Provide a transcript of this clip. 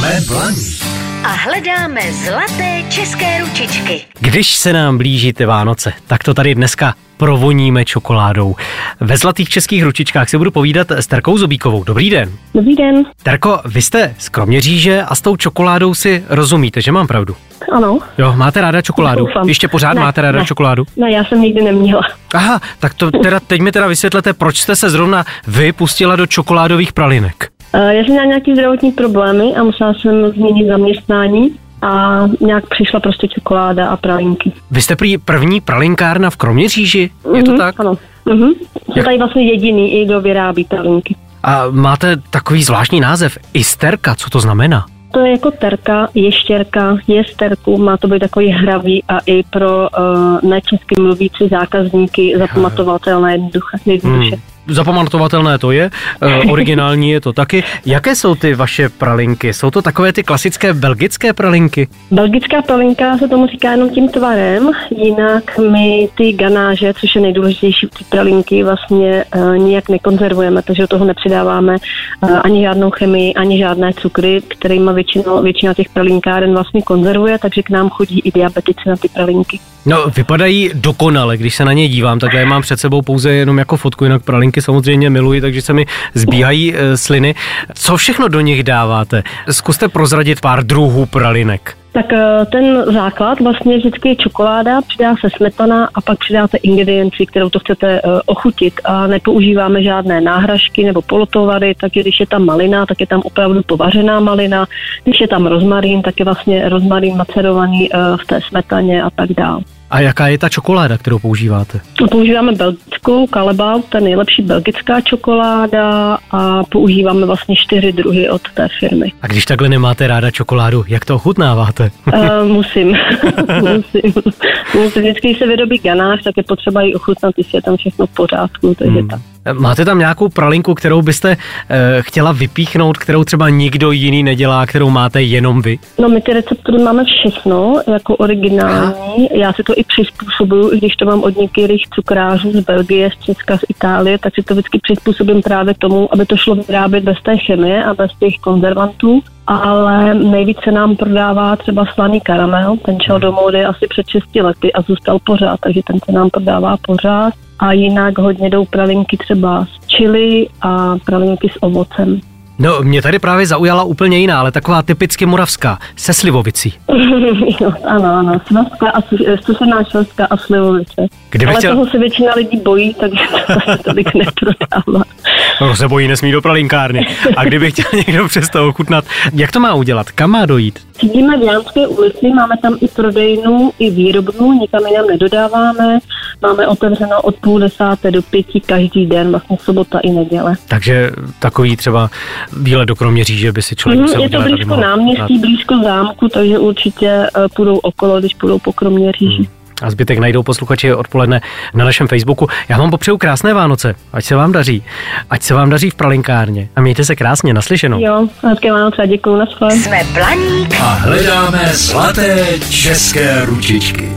Jsme blaní. A hledáme zlaté české ručičky. Když se nám blíží ty Vánoce, tak to tady dneska provoníme čokoládou. Ve zlatých českých ručičkách si budu povídat s Terkou Zobíkovou. Dobrý den. Dobrý den. Terko, vy jste z Kroměříže a s tou čokoládou si rozumíte, že mám pravdu? Ano. Jo, máte ráda čokoládu? Doufám. Ještě pořád Ne, máte ráda ne. čokoládu? Ne, já jsem nikdy neměla. Aha, tak to teda teď mi teda vysvětlete, proč jste se zrovna vy pustila do čokoládových pralinek. Eh, Já jsem měla nějaký zdravotní problémy a musela jsem změnit zaměstnání a nějak přišla prostě čokoláda a pralinky. Vy jste prý první pralinkárna v Kroměříži, je to Mhm, tak? Ano. Mhm. Jsem tady vlastně jediný, i kdo vyrábí pralinky. A máte takový zvláštní název, Isterka, co to znamená? To je jako terka, ještěrka, je sterku, má to být takový hravý a i pro uh, nečesky mluvící zákazníky zapamatovatelné jednoduše. Hmm. Zapamatovatelné to je, e, originální je to taky. Jaké jsou ty vaše pralinky? Jsou to takové ty klasické belgické pralinky? Belgická pralinka se tomu říká jenom tím tvarem, jinak my ty ganáže, což je nejdůležitější ty pralinky, vlastně uh, nijak nekonzervujeme, takže do toho nepřidáváme uh, ani žádnou chemii, ani žádné cukry, kterými většinou, většina těch pralinkáren vlastně konzervuje, takže k nám chodí i diabetici na ty pralinky. No, vypadají dokonale, když se na ně dívám, tak já je mám před sebou pouze jenom jako fotku, jinak pralinky samozřejmě miluji, takže se mi zbíhají e, sliny. Co všechno do nich dáváte? Zkuste prozradit pár druhů pralinek. Tak eh, ten základ vlastně vždycky je čokoláda, přidá se smetana a pak přidáte ingredienci, kterou to chcete eh, ochutit a nepoužíváme žádné náhražky nebo polotovary, takže když je tam malina, tak je tam opravdu povařená malina, když je tam rozmarín, tak je vlastně rozmarín macerovaný eh, v té smetaně a tak dále. A jaká je ta čokoláda, kterou používáte? Používáme belgickou kalebal, to je nejlepší belgická čokoláda a používáme vlastně čtyři druhy od té firmy. A když takhle nemáte ráda čokoládu, jak to ochutnáváte? Uh, musím. musím. musím. Vždycky, když se vyrobí ganáš, tak je potřeba ji ochutnat, jestli je tam všechno v pořádku. Takže Hmm. tak. Máte tam nějakou pralinku, kterou byste e, chtěla vypíchnout, kterou třeba nikdo jiný nedělá, kterou máte jenom vy? No my ty receptury máme všechno jako originální. Já si to i přizpůsobuju, i když to mám od některých cukrářů z Belgie, z Česka, z Itálie, tak si to vždycky přizpůsobím právě tomu, aby to šlo vyrábět bez té chemie a bez těch konzervantů. Ale nejvíce nám prodává třeba slaný karamel, ten šel do módy asi před 6 lety a zůstal pořád, takže ten se nám prodává pořád. A jinak hodně jdou pralinky třeba z čili a pralinky s ovocem. No, mě tady právě zaujala úplně jiná, ale taková typicky moravská, se slivovicí. jo, ano, ano, svazka a sušená svazka a slivovice. Kdybych Ale chtěl- toho se většina lidí bojí, takže to tolik neprodává. No, se bojí, nesmí do pralinkárny. A kdyby chtěl někdo přesto ochutnat, jak to má udělat? Kam má dojít? Sídlíme v Jánské ulici, máme tam i prodejnu, i výrobnu, nikam jinam nedodáváme. Máme otevřeno od půl desáté do pěti každý den, vlastně sobota i neděle. Takže takový třeba výlet do Kroměříže by si člověk Mhm, musel je to blízko náměstí, ochutnat. blízko zámku, takže určitě eh, půjdou okolo, když půjdou po Kroměříži. A zbytek najdou posluchači odpoledne na našem Facebooku. Já vám popřeju krásné Vánoce, ať se vám daří. Ať se vám daří v pralinkárně. A mějte se krásně, naslyšenou. Jo, hezké Vánoce a děkuju, na Jsme Blaník A hledáme zlaté české ručičky.